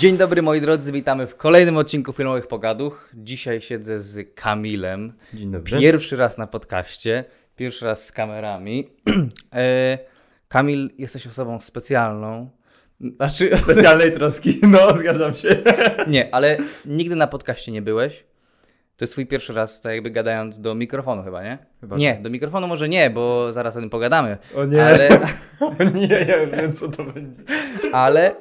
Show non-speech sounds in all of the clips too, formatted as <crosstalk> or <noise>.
Dzień dobry moi drodzy, witamy w kolejnym odcinku Filmowych Pogaduch. Dzisiaj siedzę z Kamilem. Dzień dobry. Pierwszy raz na podcaście, pierwszy raz z kamerami. <clears throat> E, Kamil, jesteś osobą specjalną. Znaczy, <laughs> Specjalnej troski, <laughs> no zgadzam się. <laughs> nie, ale nigdy na podcaście nie byłeś. To jest twój pierwszy raz, tak jakby gadając do mikrofonu chyba, nie? Chyba nie, do mikrofonu może nie, bo zaraz o tym pogadamy. O nie, Ale, o nie, ja już wiem co to będzie. ale,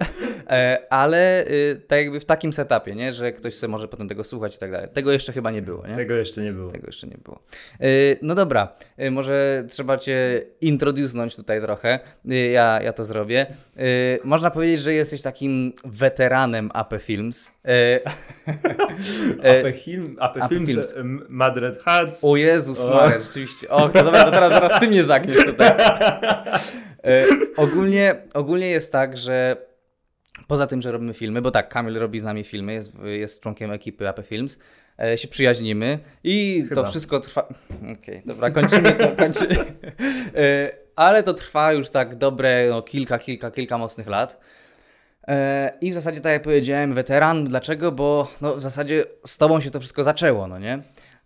ale y, tak jakby w takim setupie, nie? Że ktoś sobie może potem tego słuchać i tak dalej. Tego jeszcze chyba nie było, nie? Tego jeszcze nie było. Tego jeszcze nie było. Y, No dobra, y, może trzeba Cię introducnąć tutaj trochę. Ja, ja to zrobię. Można powiedzieć, że jesteś takim weteranem AP Films. <laughs> AP Film, AP AP Films, Films. Madred Hats. O Jezus O. Maria, rzeczywiście. O, to dobra, to teraz zaraz Ty mnie zagniesz tutaj. <laughs> E, ogólnie, ogólnie jest tak, że poza tym, że robimy filmy, bo tak, Kamil robi z nami filmy, jest, jest członkiem ekipy AP Films, e, się przyjaźnimy i Chyba. to wszystko trwa... Okej, dobra, kończymy to, kończymy. E, ale to trwa już tak dobre no, kilka, kilka, kilka mocnych lat. E, I w zasadzie, tak jak powiedziałem, weteran. Dlaczego? Bo no, w zasadzie z tobą się to wszystko zaczęło, no nie?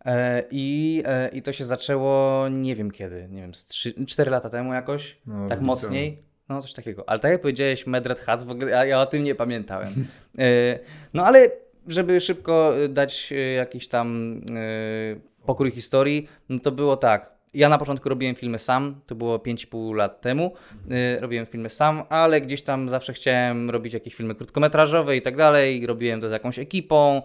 E, I, e, I to się zaczęło nie wiem kiedy, nie wiem, z 3, 4 lata temu jakoś, No, tak mocniej. No coś takiego. Ale tak jak powiedziałeś, Medred Hats, w ogóle ja, o tym nie pamiętałem. <laughs> E, no ale żeby szybko e, dać e, jakiś tam pokój historii, no to było tak. Ja na początku robiłem filmy sam, to było 5,5 lat temu. Robiłem filmy sam, ale gdzieś tam zawsze chciałem robić jakieś filmy krótkometrażowe i tak dalej. Robiłem to z jakąś ekipą,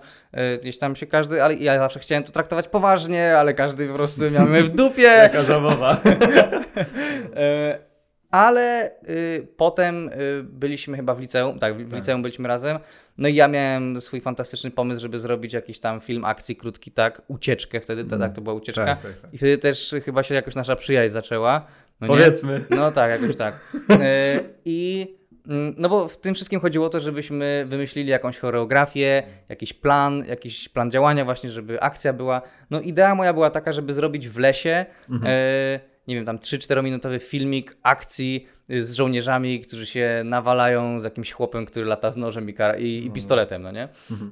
gdzieś tam się każdy, ale ja zawsze chciałem to traktować poważnie, ale każdy po prostu miał mnie w dupie. <laughs> Jaka zabawa. <laughs> Ale y, potem y, byliśmy chyba w liceum, tak, w w Tak. liceum byliśmy razem. No i ja miałem swój fantastyczny pomysł, żeby zrobić jakiś tam film akcji krótki, tak, ucieczkę wtedy, to, tak, to była ucieczka. Tak, tak, tak. I wtedy też chyba się jakoś nasza przyjaźń zaczęła. No nie? Powiedzmy. No tak, jakoś tak. E, <laughs> I mm, no bo w tym wszystkim chodziło o to, żebyśmy wymyślili jakąś choreografię, jakiś plan, jakiś plan działania właśnie, żeby akcja była. No idea moja była taka, żeby zrobić w lesie, Mhm. e, nie wiem, tam 3-4 minutowy filmik akcji y, z żołnierzami, którzy się nawalają z jakimś chłopem, który lata z nożem i, i, i pistoletem, no nie? Mhm.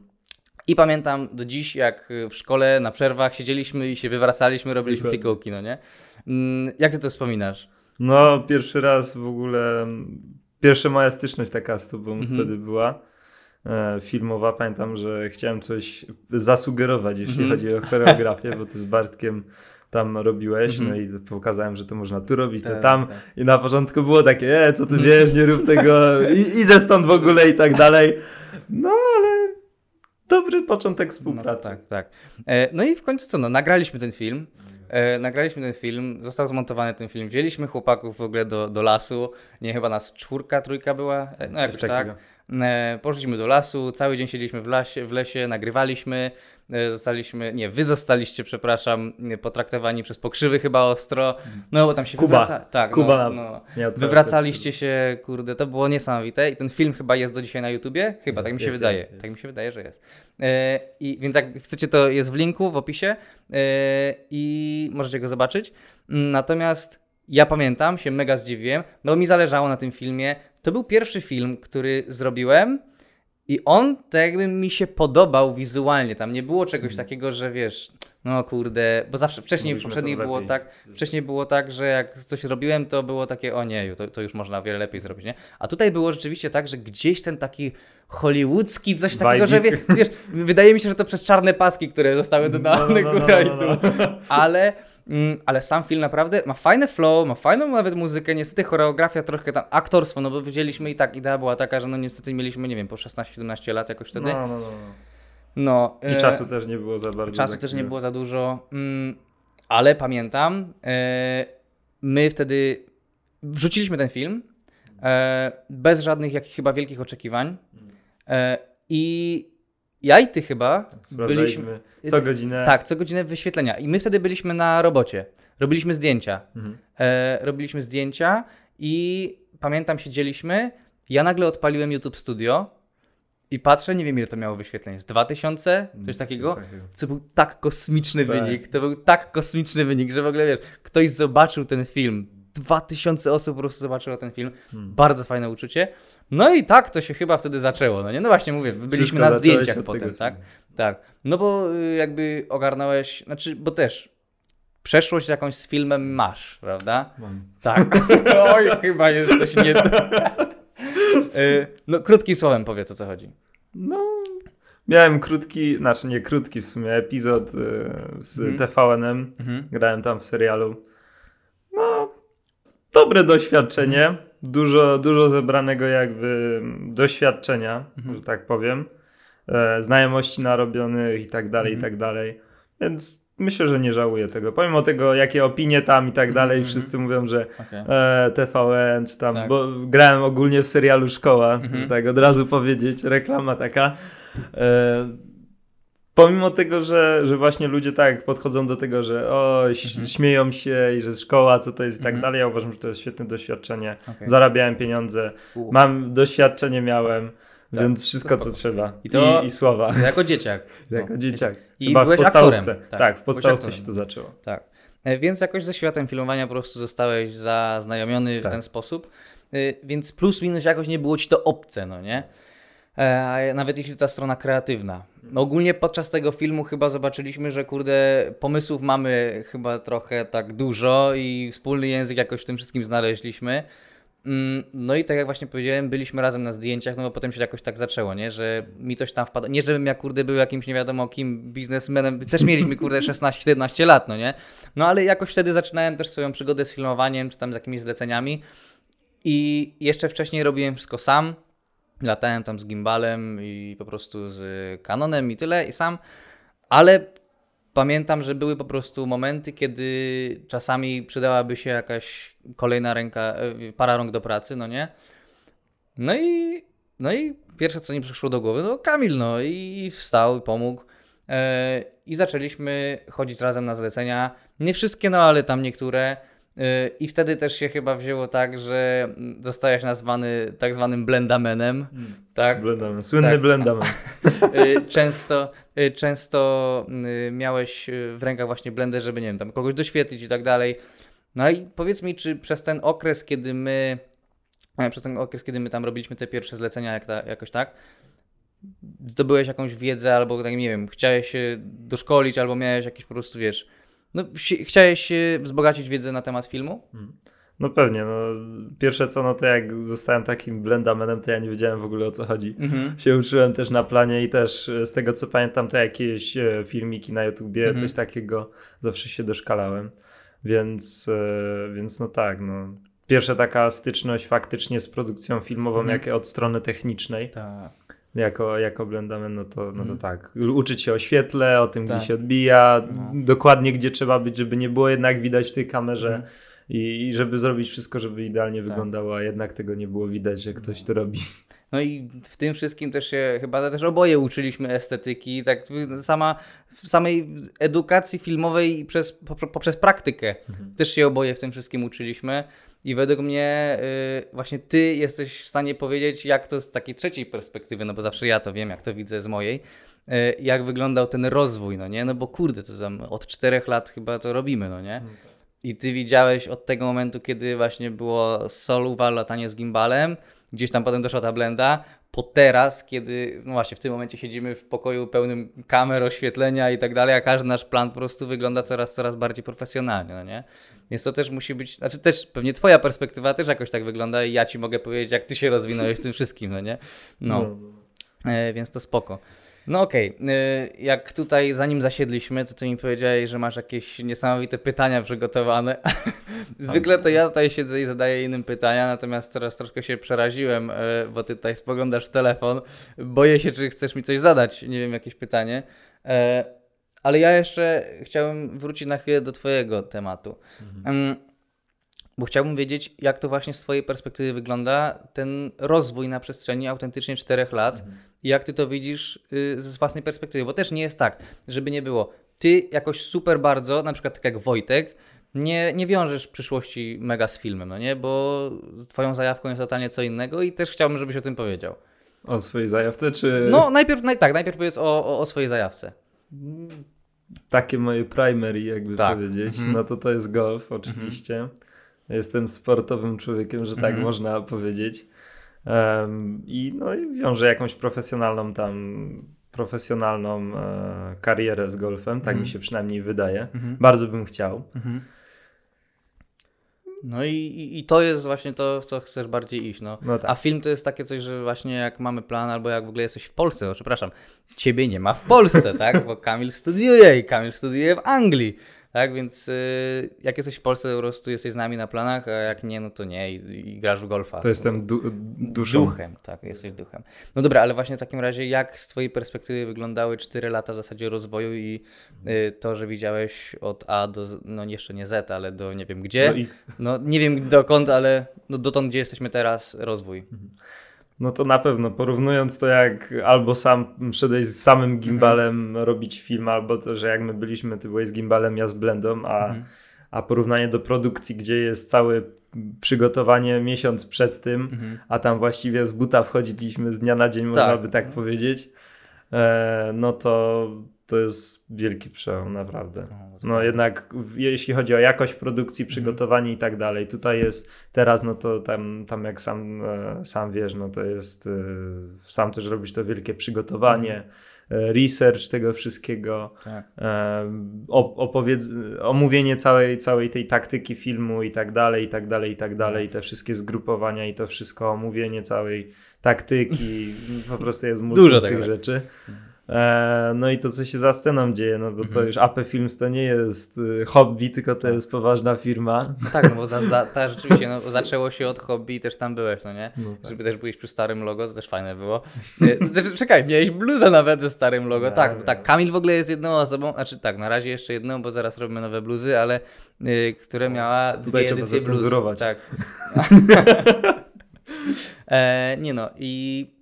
I pamiętam do dziś, jak y, w szkole na przerwach siedzieliśmy i się wywracaliśmy, robiliśmy fikołki, no nie? Mm, Jak ty to wspominasz? No, pierwszy raz w ogóle, m, pierwsza moja styczność taka z tobą Mhm. wtedy była. e, Filmowa, pamiętam, że chciałem coś zasugerować, jeśli Mhm. chodzi o choreografię, bo ty z Bartkiem tam robiłeś, Mhm. no i pokazałem, że to można tu robić, to Tak, tam. tak. I na początku było takie, e, co ty wiesz, nie rób tego, i, <laughs> idę stąd w ogóle i tak dalej. No ale dobry początek No to współpracy. tak, tak. E, No i w końcu co, no nagraliśmy ten film. E, nagraliśmy ten film, został zmontowany ten film, wzięliśmy chłopaków w ogóle do, do lasu, nie chyba nas czwórka, trójka była, e, no jakoś Coś tak. E, poszliśmy do lasu, cały dzień siedzieliśmy w lesie, w lesie nagrywaliśmy, e, zostaliśmy, nie, wy zostaliście, przepraszam, e, potraktowani przez pokrzywy chyba ostro, no bo tam się Kuba. wywraca... Tak, Kuba no, no. Wywracaliście się, kurde, to było niesamowite i ten film chyba jest do dzisiaj na YouTubie? Chyba, Jest, tak mi się jest, wydaje. jest. Tak mi się wydaje, że jest. I więc jak chcecie, to jest w linku, w opisie i możecie go zobaczyć. Natomiast ja pamiętam, się mega zdziwiłem, bo mi zależało na tym filmie. To był pierwszy film, który zrobiłem i on tak jakby mi się podobał wizualnie. Tam nie było czegoś Mhm. takiego, że wiesz, no kurde, bo zawsze wcześniej w Mogliśmy poprzednich było lepiej. tak, wcześniej było tak, że jak coś robiłem, to było takie, o nie, to, to już można o wiele lepiej zrobić, nie? A tutaj było rzeczywiście tak, że gdzieś ten taki hollywoodzki, coś takiego, że wie, Vibik. wiesz, wydaje mi się, że to przez czarne paski, które zostały dodane No, no, no, no, no, i dół. Ale, mm, ale sam film naprawdę ma fajny flow, ma fajną nawet muzykę, niestety choreografia trochę tam, aktorstwo, no bo wzięliśmy i tak, idea była taka, że no niestety mieliśmy, nie wiem, po 16-17 lat jakoś wtedy. No, no, no. No, I e, czasu też nie było za bardzo. Czasu tak też nie było. za dużo, mm, ale pamiętam, e, my wtedy wrzuciliśmy ten film e, bez żadnych jakich chyba wielkich oczekiwań e, i ja i ty chyba byliśmy... Sprawdzaliśmy co godzinę. Tak, co godzinę wyświetlenia. I my wtedy byliśmy na robocie, robiliśmy zdjęcia, Mhm. e, robiliśmy zdjęcia i pamiętam siedzieliśmy, ja nagle odpaliłem YouTube Studio i patrzę, nie wiem ile to miało wyświetleń, z 2000, coś takiego, Coś takiego. co był tak kosmiczny Tak. wynik, to był tak kosmiczny wynik, że w ogóle wiesz, ktoś zobaczył ten film 2000 osób po prostu zobaczyło ten film. Hmm. Bardzo fajne uczucie. No i tak to się chyba wtedy zaczęło, no nie? No właśnie mówię, byliśmy Wszystko na zdjęciach potem, tak? Tak. No bo y, jakby ogarnąłeś, znaczy, bo też przeszłość jakąś z filmem masz, prawda? Mam. Tak. <laughs> Oj, chyba jest coś nie <laughs> y, No krótkim słowem powiedz o co chodzi. No, miałem krótki, znaczy nie krótki w sumie, epizod y, z mhm. TVN-em. Mhm. Grałem tam w serialu. No, dobre doświadczenie. Dużo, dużo zebranego jakby doświadczenia, mhm. że tak powiem. E, znajomości narobionych i tak dalej, i tak dalej. Więc myślę, że nie żałuję tego. Pomimo tego, jakie opinie tam i tak dalej, mm -hmm. wszyscy mówią, że okay. e, TVN czy tam, tak. bo grałem ogólnie w serialu Szkoła, mm -hmm. że tak od razu powiedzieć, reklama taka. E, pomimo tego, że, że właśnie ludzie tak podchodzą do tego, że o, -hmm. śmieją się i że szkoła, co to jest i tak mhm. dalej, ja uważam, że to jest świetne doświadczenie. Okay. Zarabiałem pieniądze, U. mam doświadczenie miałem. Tak, Więc wszystko, co trzeba. I, to, I, i słowa. <laughs> Jako dzieciak. <laughs> jako no. dzieciak. I Chyba byłeś w podstawówce. Aktorem. Tak, tak w podstawówce się to zaczęło. Tak. E, więc jakoś ze światem filmowania po prostu zostałeś zaznajomiony tak. w ten sposób. E, więc plus minus jakoś nie było ci to obce, no nie? E, nawet jeśli ta strona kreatywna. No ogólnie podczas tego filmu chyba zobaczyliśmy, że kurde, pomysłów mamy chyba trochę tak dużo i wspólny język jakoś w tym wszystkim znaleźliśmy. Mm, no i tak jak właśnie powiedziałem, byliśmy razem na zdjęciach, no bo potem się jakoś tak zaczęło, nie? Że mi coś tam wpadło. Nie, żebym ja kurde był jakimś nie wiadomo kim biznesmenem, też mieliśmy kurde 16-17 lat, no nie? No ale jakoś wtedy zaczynałem też swoją przygodę z filmowaniem, czy tam z jakimiś zleceniami. I jeszcze wcześniej robiłem wszystko sam. Latałem tam z gimbalem i po prostu z kanonem i tyle, i sam. Ale pamiętam, że były po prostu momenty, kiedy czasami przydałaby się jakaś kolejna ręka, e, para rąk do pracy, no nie? No i, no i pierwsze, co mi przyszło do głowy, no Kamil, no i wstał i pomógł. E, I zaczęliśmy chodzić razem na zlecenia. Nie wszystkie, no ale tam niektóre. E, I wtedy też się chyba wzięło tak, że zostałeś nazwany tak zwanym blendamenem. Hmm. Tak? Blendamen, słynny tak. blendamen. <laughs> często, często miałeś w rękach właśnie blender, żeby nie wiem, tam kogoś doświetlić i tak dalej. No i powiedz mi, czy przez ten okres, kiedy my, e, przez ten okres, kiedy my tam robiliśmy te pierwsze zlecenia, jak ta, jakoś tak, zdobyłeś jakąś wiedzę, albo tak nie wiem, chciałeś się doszkolić, albo miałeś jakieś po prostu, wiesz, no chciałeś wzbogacić wiedzę na temat filmu? Hmm. No pewnie, no pierwsze co, no to jak zostałem takim blendamenem, to ja nie wiedziałem w ogóle o co chodzi. Mhm. Się uczyłem też na planie i też e, z tego co pamiętam, to jakieś e, filmiki na YouTubie, mhm. coś takiego zawsze się doszkalałem. Więc, więc no tak, no. Pierwsza taka styczność faktycznie z produkcją filmową, mhm. jak od strony technicznej. Tak. Jako, jako Blendamen, no to, no to mhm. tak. Uczyć się o świetle, o tym, tak. gdzie się odbija, no. dokładnie gdzie trzeba być, żeby nie było jednak widać w tej kamerze. Mhm. I, I, żeby zrobić wszystko, żeby idealnie tak. wyglądało, a jednak tego nie było widać, że ktoś to robi. No i w tym wszystkim też się chyba też oboje uczyliśmy estetyki, tak sama w samej edukacji filmowej przez, poprzez praktykę mhm. też się oboje w tym wszystkim uczyliśmy. I według mnie y, właśnie ty jesteś w stanie powiedzieć, jak to z takiej trzeciej perspektywy, no bo zawsze ja to wiem, jak to widzę z mojej, y, jak wyglądał ten rozwój, no nie? No bo kurde, to tam od czterech lat chyba to robimy, no nie? Tak. I ty widziałeś od tego momentu, kiedy właśnie było soluwa, latanie z gimbalem, gdzieś tam potem doszła ta blenda, po teraz, kiedy, no właśnie, w tym momencie siedzimy w pokoju pełnym kamer, oświetlenia i tak dalej, a każdy nasz plan po prostu wygląda coraz, coraz bardziej profesjonalnie, no nie? Więc to też musi być, znaczy też pewnie twoja perspektywa też jakoś tak wygląda i ja ci mogę powiedzieć, jak ty się rozwinąłeś w tym wszystkim, no nie? No. no. no. E, więc to spoko. No okej, okay. jak tutaj zanim zasiedliśmy, to ty mi powiedziałeś, że masz jakieś niesamowite pytania przygotowane. <laughs> Zwykle to ja tutaj siedzę i zadaję innym pytania, natomiast teraz troszkę się przeraziłem, y, bo ty tutaj spoglądasz w telefon. Boję się, czy chcesz mi coś zadać, nie wiem, jakieś pytanie. Y, ale ja jeszcze chciałem wrócić na chwilę do twojego tematu. Mhm. Bo chciałbym wiedzieć, jak to właśnie z Twojej perspektywy wygląda, ten rozwój na przestrzeni autentycznie czterech lat. Mhm jak ty to widzisz y, z własnej perspektywy, bo też nie jest tak, żeby nie było. Ty jakoś super bardzo, na przykład tak jak Wojtek, nie, nie wiążesz przyszłości mega z filmem, no nie? Bo twoją zajawką jest totalnie co innego i też chciałbym, żebyś o tym powiedział. O swojej zajawce, czy... No, najpierw, naj, tak, najpierw powiedz o, o, o swojej zajawce. Takie moje primary, jakby tak. powiedzieć. Mhm. No to to jest golf, oczywiście. Mhm. Jestem sportowym człowiekiem, że tak mm. można powiedzieć. Um, I no i wiąże jakąś profesjonalną tam profesjonalną e, karierę z golfem, tak mm. mi mhm. się przynajmniej wydaje. Mm -hmm. Bardzo bym chciał. -hmm. No i, i, i, to jest właśnie to, w co chcesz bardziej iść. No. no tak. A film to jest takie coś, że właśnie jak mamy plan, albo jak w ogóle jesteś w Polsce, o, przepraszam, ciebie nie ma w Polsce, <laughs> tak? Bo Kamil studiuje i Kamil studiuje w Anglii. Tak, więc y, jak jesteś w Polsce, po prostu jesteś z nami na planach, a jak nie, no to nie i, i grasz w golfa. To jestem du duszą. Duchem, tak, jesteś duchem. No dobra, ale właśnie w takim razie, jak z twojej perspektywy wyglądały 4 lata w zasadzie rozwoju i y, to, że widziałeś od A do, no jeszcze nie Z, ale do nie wiem gdzie. Do X. No nie wiem dokąd, ale no, dotąd, gdzie jesteśmy teraz, rozwój. Mhm. No to na pewno, porównując to jak albo sam szedłeś z samym gimbalem mhm. robić film, albo to, że jak my byliśmy, ty byłeś z gimbalem, ja z blendą, a, mhm. a porównanie do produkcji, gdzie jest całe przygotowanie miesiąc przed tym, mhm. a tam właściwie z buta wchodziliśmy z dnia na dzień, można tak. by tak powiedzieć, e, no to to jest wielki przełom, naprawdę. No jednak jeśli chodzi o jakość produkcji, mhm. przygotowanie i tak dalej, tutaj jest teraz, no to tam, tam jak sam, e, sam wiesz, no to jest, e, sam też robisz to wielkie przygotowanie, mhm. e, research tego wszystkiego, tak. opowiedz, omówienie całej, całej tej taktyki filmu i tak dalej, i tak dalej, i tak dalej, tak. te wszystkie zgrupowania i to wszystko, omówienie całej taktyki, po prostu jest multum Dużo tych rzeczy. Mhm. E, no i to, co się za sceną dzieje, no bo to mhm. już AP Films to nie jest y, hobby, tylko to tak. jest poważna firma. No tak, no bo za, za, ta, rzeczywiście no, zaczęło się od hobby i też tam byłeś, no nie? No tak. Żeby też byłeś przy starym logo, to też fajne było. Czekaj, miałeś bluzę nawet ze starym logo, tak, tak. Kamil w ogóle jest jedną osobą, znaczy tak, na razie jeszcze jedną, bo zaraz robimy nowe bluzy, ale y, które miała dwie Tutaj edycje bluz. Tak. <laughs> <laughs> e, nie no i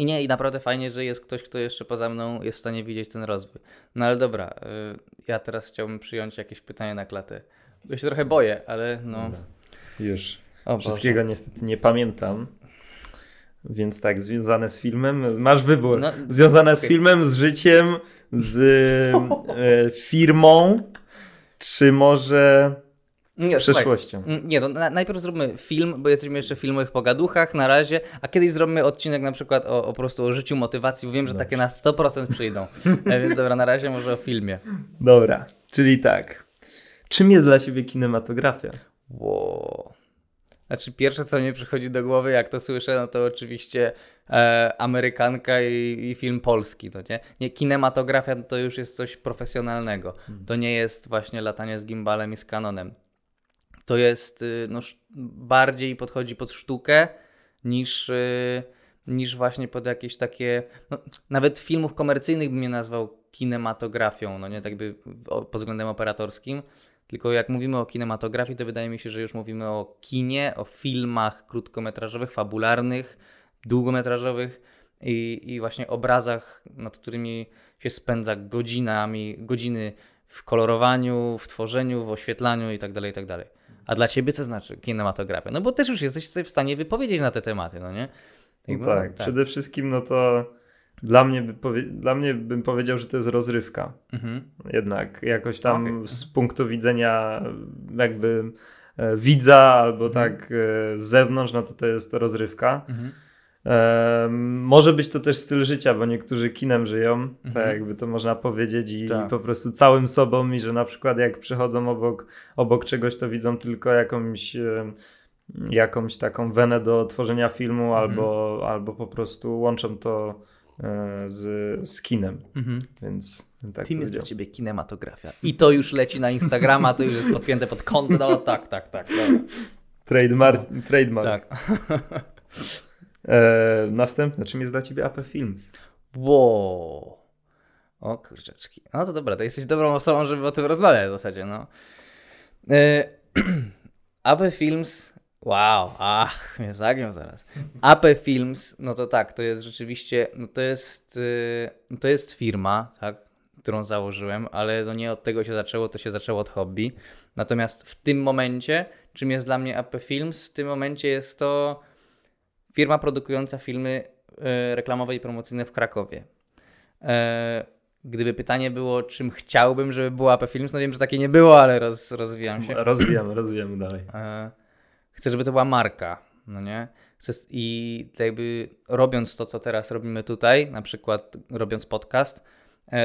i nie, i naprawdę fajnie, że jest ktoś, kto jeszcze poza mną jest w stanie widzieć ten rozwój. No ale dobra, y, ja teraz chciałbym przyjąć jakieś pytanie na klatę. Ja się trochę boję, ale no. Dobra. Już. O Wszystkiego Boże. niestety nie pamiętam. Więc tak, związane z filmem, masz wybór. No, związane okay. z filmem, z życiem, z <laughs> y, firmą, czy może nie, z. Słuchaj, nie, to na, najpierw zróbmy film, bo jesteśmy jeszcze w filmowych pogaduchach na razie, a kiedyś zrobimy odcinek na przykład o, o prostu o życiu, motywacji, bo wiem, że Dobrze. takie na 100% przyjdą. E, więc dobra, na razie może o filmie. Dobra, czyli tak. Czym jest dla ciebie kinematografia? Wow. Znaczy pierwsze, co mi przychodzi do głowy, jak to słyszę, no to oczywiście e, Amerykanka i, i, film polski, to nie? nie? Kinematografia to już jest coś profesjonalnego. Hmm. To nie jest właśnie latanie z gimbalem i z kanonem to jest y, no, bardziej podchodzi pod sztukę niż, y, niż właśnie pod jakieś takie. No, nawet filmów komercyjnych bym nie nazwał kinematografią, no nie tak by pod względem operatorskim. Tylko jak mówimy o kinematografii, to wydaje mi się, że już mówimy o kinie, o filmach krótkometrażowych, fabularnych, długometrażowych i, i właśnie obrazach, nad którymi się spędza godzinami, godziny w kolorowaniu, w tworzeniu, w oświetlaniu itd., tak itd. A dla ciebie co znaczy kinematografia? No bo też już jesteś sobie w stanie wypowiedzieć na te tematy, no nie? No tak, tak, przede wszystkim no to dla mnie, by powie... dla mnie bym powiedział, że to jest rozrywka. Mhm. Jednak jakoś tam okay. z punktu widzenia jakby e, widza albo mhm. tak e, z zewnątrz, no to to jest rozrywka. Mhm. Może być to też styl życia, bo niektórzy kinem żyją, mhm. tak jakby to można powiedzieć, i, tak. po prostu całym sobą, i że na przykład jak przychodzą obok, obok czegoś, to widzą tylko jakąś, jakąś taką wenę do tworzenia filmu, mhm. albo, albo po prostu łączą to e, z, z kinem. Mhm. Więc. Tak Kim jest dla ciebie kinematografia? I to już leci na Instagrama, to już jest podpięte pod konto. No, tak, tak, tak. Trademark. trademark. Tak. <laughs> E, następne, czym jest dla ciebie AP Films? Wow. O kurczeczki. No to dobra, to jesteś dobrą osobą, żeby o tym rozmawiać w zasadzie, no. E, <clears throat> AP Films, wow, ach, mnie zagiął zaraz. AP Films, no to tak, to jest rzeczywiście, no to jest, y, to jest firma, tak, którą założyłem, ale to nie od tego się zaczęło, to się zaczęło od hobby. Natomiast w tym momencie, czym jest dla mnie AP Films? W tym momencie jest to firma produkująca filmy e, reklamowe i promocyjne w Krakowie. E, gdyby pytanie było, czym chciałbym, żeby była AP Films, no wiem, że takie nie było, ale roz, rozwijam się. Rozwijamy, rozwijamy dalej. E, chcę, żeby to była marka, no nie? I jakby robiąc to, co teraz robimy tutaj, na przykład robiąc podcast,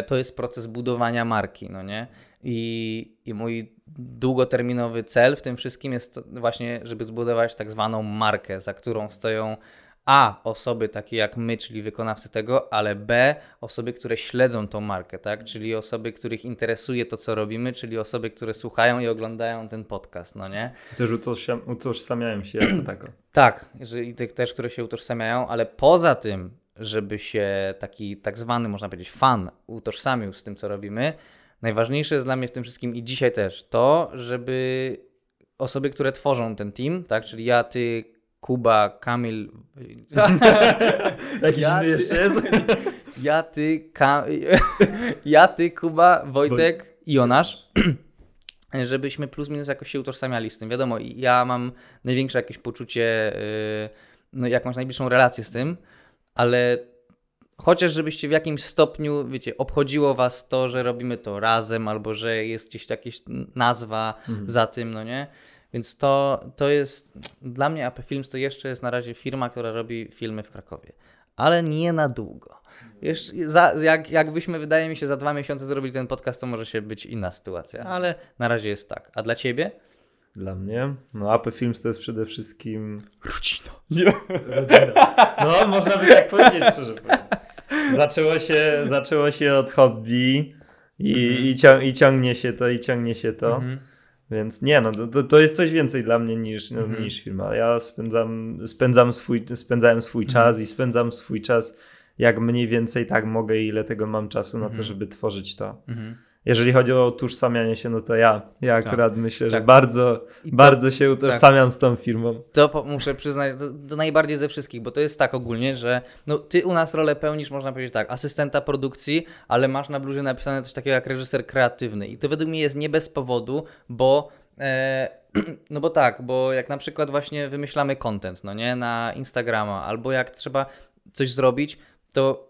to jest proces budowania marki, no nie? I, I mój długoterminowy cel w tym wszystkim jest właśnie, żeby zbudować tak zwaną markę, za którą stoją a osoby takie jak my, czyli wykonawcy tego, ale B osoby, które śledzą tą markę, tak? Czyli osoby, których interesuje to, co robimy, czyli osoby, które słuchają i oglądają ten podcast, no nie? Też utożsamiają się jako tako. tak, i tych też, które się utożsamiają, ale poza tym, żeby się taki tak zwany, można powiedzieć, fan utożsamił z tym, co robimy, najważniejsze jest dla mnie w tym wszystkim i dzisiaj też to, żeby osoby, które tworzą ten team, tak, czyli ja, ty, Kuba, Kamil. <laughs> Jakiś ja, inny jeszcze jest? <laughs> Ja, ty, <laughs> ja, ty, Kuba, Wojtek i Jonasz. <clears throat> żebyśmy plus minus jakoś się utożsamiali z tym. Wiadomo, ja mam największe jakieś poczucie, yy, no jak masz najbliższą relację z tym, ale chociaż żebyście w jakimś stopniu, wiecie, obchodziło was to, że robimy to razem, albo że jest gdzieś jakaś nazwa mhm. za tym, no nie? Więc to, to jest, dla mnie AP Films to jeszcze jest na razie firma, która robi filmy w Krakowie, ale nie na długo. Jeszcze, za, jak, jakbyśmy, wydaje mi się, za dwa miesiące zrobili ten podcast, to może się być inna sytuacja, ale na razie jest tak. A dla ciebie? Dla mnie? No AP Films to jest przede wszystkim... Rodzina. Rodzina. No, można by tak powiedzieć, szczerze. Zaczęło się, zaczęło się od hobby i, mhm. i, cią, i ciągnie się to, i ciągnie się to. Mhm. Więc nie, no to, to jest coś więcej dla mnie niż, no, mhm. niż firma. Ja spędzam, spędzam swój, spędzałem swój czas i spędzam swój czas jak mniej więcej tak mogę i ile tego mam czasu na to, żeby tworzyć to. Jeżeli chodzi o utożsamianie się, no to ja, ja tak. akurat tak. myślę, że tak. bardzo, to, bardzo się utożsamiam tak. z tą firmą. To po, muszę przyznać, to, to, najbardziej ze wszystkich, bo to jest tak ogólnie, że no, ty u nas rolę pełnisz, można powiedzieć tak, asystenta produkcji, ale masz na bluzie napisane coś takiego jak reżyser kreatywny i to według mnie jest nie bez powodu, bo e, <clears throat> no bo tak, bo jak na przykład właśnie wymyślamy content, no nie, na Instagrama, albo jak trzeba coś zrobić, to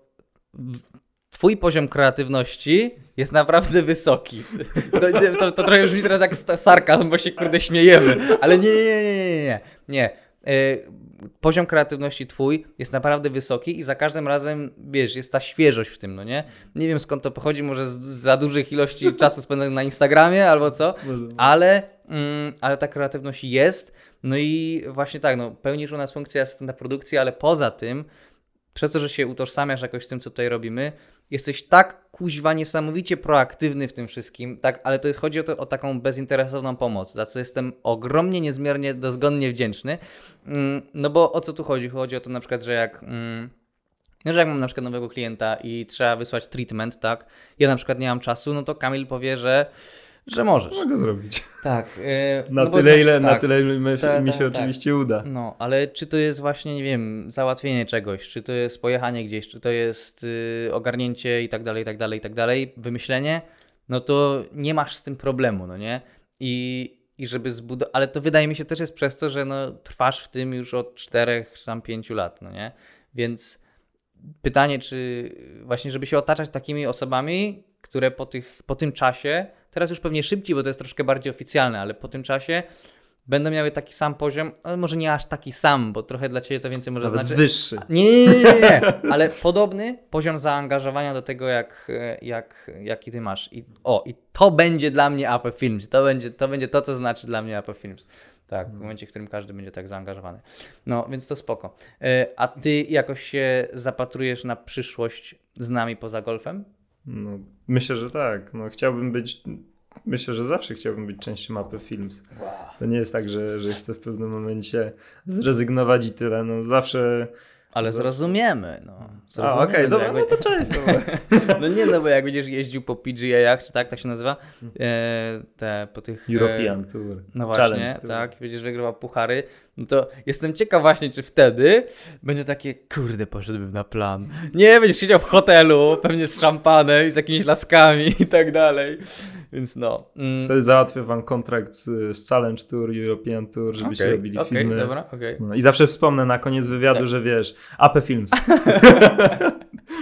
twój poziom kreatywności jest naprawdę wysoki. To, to, to trochę brzmi teraz jak sarkazm, bo się kurde śmiejemy, ale nie, nie, nie, nie, nie. nie. Yy, poziom kreatywności twój jest naprawdę wysoki i za każdym razem, wiesz, jest ta świeżość w tym, no nie? Nie wiem skąd to pochodzi, może z za dużych ilości czasu spędzonych na Instagramie albo co, ale, mm, ale ta kreatywność jest. No i właśnie tak, no, pełnisz u nas funkcję asystenta produkcji, ale poza tym, przez to, że się utożsamiasz jakoś z tym, co tutaj robimy, jesteś tak kuźwa niesamowicie proaktywny w tym wszystkim, tak, ale to jest, chodzi o, to, o taką bezinteresowną pomoc, za co jestem ogromnie, niezmiernie, dozgonnie wdzięczny. Mm, no bo o co tu chodzi? Chodzi o to na przykład, że jak... No, że jak mam na przykład nowego klienta i trzeba wysłać treatment, tak, ja na przykład nie mam czasu, no to Kamil powie, że że możesz. Mogę zrobić. Tak. Yy, na, no tyle, ile, tak, na tyle, ile mi, ta, mi się tak, oczywiście tak. uda. No, ale czy to jest właśnie, nie wiem, załatwienie czegoś, czy to jest pojechanie gdzieś, czy to jest yy, ogarnięcie i tak dalej, i tak dalej, i tak dalej, wymyślenie, no to nie masz z tym problemu, no nie? I, i żeby zbudować, ale to wydaje mi się też jest przez to, że no, trwasz w tym już od czterech czy tam pięciu lat, no nie? Więc pytanie, czy właśnie, żeby się otaczać takimi osobami, które po, tych, po tym czasie Teraz już pewnie szybciej, bo to jest troszkę bardziej oficjalne, ale po tym czasie będą miały taki sam poziom, ale może nie aż taki sam, bo trochę dla Ciebie to więcej może Nawet znaczyć. wyższy. Nie, nie, nie, nie, ale podobny poziom zaangażowania do tego, jak, jak, jaki Ty masz. I, o, i to będzie dla mnie AP Films. To będzie, to będzie to, co znaczy dla mnie AP Films. Tak, w momencie, w którym każdy będzie tak zaangażowany. No, więc to spoko. E, a Ty jakoś się zapatrujesz na przyszłość z nami poza golfem? No, myślę, że tak. No, chciałbym być. Myślę, że zawsze chciałbym być częścią mapy Films. To nie jest tak, że, że chcę w pewnym momencie zrezygnować i tyle. No, zawsze ale zrozumiemy, no. Zrozumiemy, A, okej, okay, dobra, no to cześć. <laughs> no nie, no bo jak będziesz jeździł po PGA-ach, czy tak, tak się nazywa, e, te, po tych... European e, Tour. No właśnie, Challenge tak, tour. będziesz wygrywał puchary, no to jestem ciekaw właśnie, czy wtedy będzie takie, kurde, poszedłbym na plan. Nie, będziesz siedział w hotelu, pewnie z szampanem i z jakimiś laskami i tak dalej. Więc no. Mm. Wtedy załatwię wam kontrakt z, z Challenge Tour, European Tour, żebyście okay, robili okay, filmy. Dobra, okay. no, I zawsze wspomnę na koniec wywiadu, tak. że wiesz, AP Films. <laughs>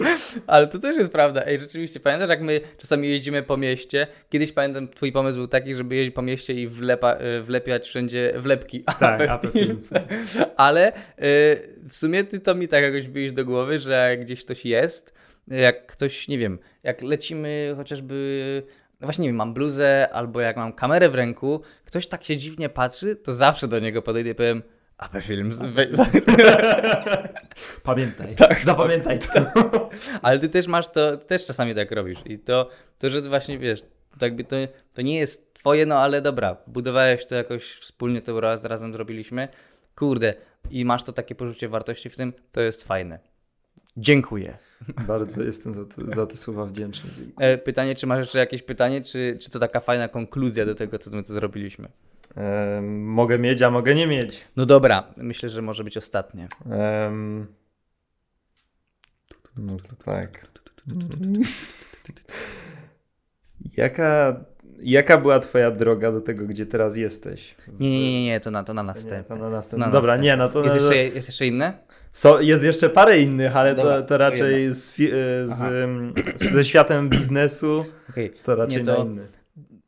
<laughs> Ale to też jest prawda. Ej, rzeczywiście, pamiętasz jak my czasami jeździmy po mieście? Kiedyś pamiętam, twój pomysł był taki, żeby jeździć po mieście i wlepa, y, wlepiać wszędzie wlepki. Tak, AP Films. <laughs> Ale y, w sumie ty to mi tak jakoś byłeś do głowy, że jak gdzieś ktoś jest, jak ktoś, nie wiem, jak lecimy chociażby właśnie nie wiem, mam bluzę albo jak mam kamerę w ręku, ktoś tak się dziwnie patrzy, to zawsze do niego podejdę i powiem AP Films. <laughs> Pamiętaj. Tak, zapamiętaj to. <laughs> Ale ty też masz to, ty też czasami tak robisz. I to, to że właśnie wiesz, to jakby to, to nie jest twoje, no ale dobra, budowałeś to jakoś wspólnie, to raz, razem zrobiliśmy. Kurde, i masz to takie poczucie wartości w tym, to jest fajne. Dziękuję. Bardzo jestem za te, za te słowa wdzięczny. E, pytanie, czy masz jeszcze jakieś pytanie, czy, czy to taka fajna konkluzja do tego, co my tu zrobiliśmy? mogę mieć, a mogę nie mieć. No dobra, myślę, że może być ostatnie. no to tak. <laughs> Jaka, jaka była twoja droga do tego, gdzie teraz jesteś? Nie, nie, nie, nie to, na, to na następne. Nie, to na następne. Dobra, następne. nie, no to... Jest jeszcze, jest jeszcze inne? So, jest jeszcze parę innych, ale Dobra, to, to, raczej to z, z, ze światem biznesu <clears throat> okay. to raczej nie, to... na inny.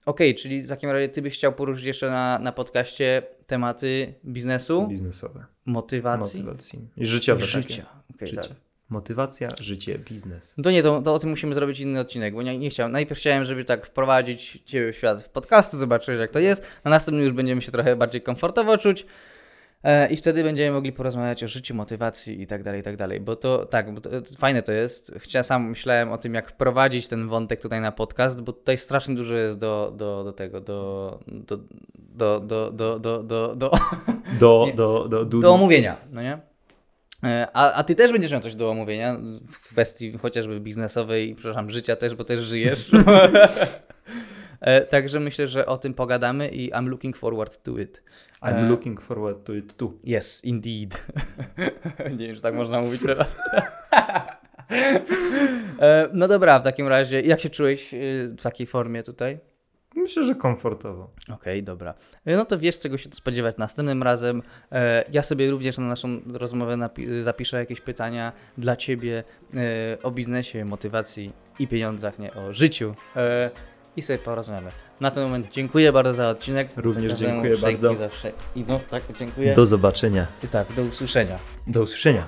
Okej, okay, czyli w takim razie ty byś chciał poruszyć jeszcze na, na podcaście tematy biznesu? Biznesowe. Motywacji? Motywacji. I życiowe Życia. Okay, Życie. Tak. Motywacja, życie, biznes. No to nie, to, to o tym musimy zrobić inny odcinek, bo nie, nie chciałem. Najpierw chciałem, żeby tak wprowadzić Ciebie w świat podcastu, zobaczyć jak to jest. Na następnym już będziemy się trochę bardziej komfortowo czuć. E, I wtedy będziemy mogli porozmawiać o życiu, motywacji i tak dalej, i tak dalej. Bo to tak, bo to, fajne to jest. Chciałem, sam myślałem o tym, jak wprowadzić ten wątek tutaj na podcast, bo tutaj strasznie dużo jest do, do, do tego, do, do, do, do, do, do, do, do, do, <laughs> do, do, do, do omówienia, no nie? E, a, a ty też będziesz miał coś do omówienia w kwestii chociażby biznesowej, przepraszam, życia też, bo też żyjesz. <laughs> E, także myślę, że o tym pogadamy i I'm looking forward to it. I'm looking forward to it too. Yes, indeed. <laughs> Nie wiem, czy tak można mówić teraz. <laughs> E, no dobra, w takim razie, jak się czułeś w takiej formie tutaj? Myślę, że komfortowo. Okej, okay, dobra. No to wiesz, czego się spodziewać następnym razem. Ja sobie również na naszą rozmowę zapiszę jakieś pytania dla Ciebie o biznesie, motywacji i pieniądzach, nie o życiu i sobie porozmawiamy. Na ten moment dziękuję bardzo za odcinek. Również dziękuję bardzo. Zawsze. I no tak, dziękuję. Do zobaczenia. I tak, do usłyszenia. Do usłyszenia.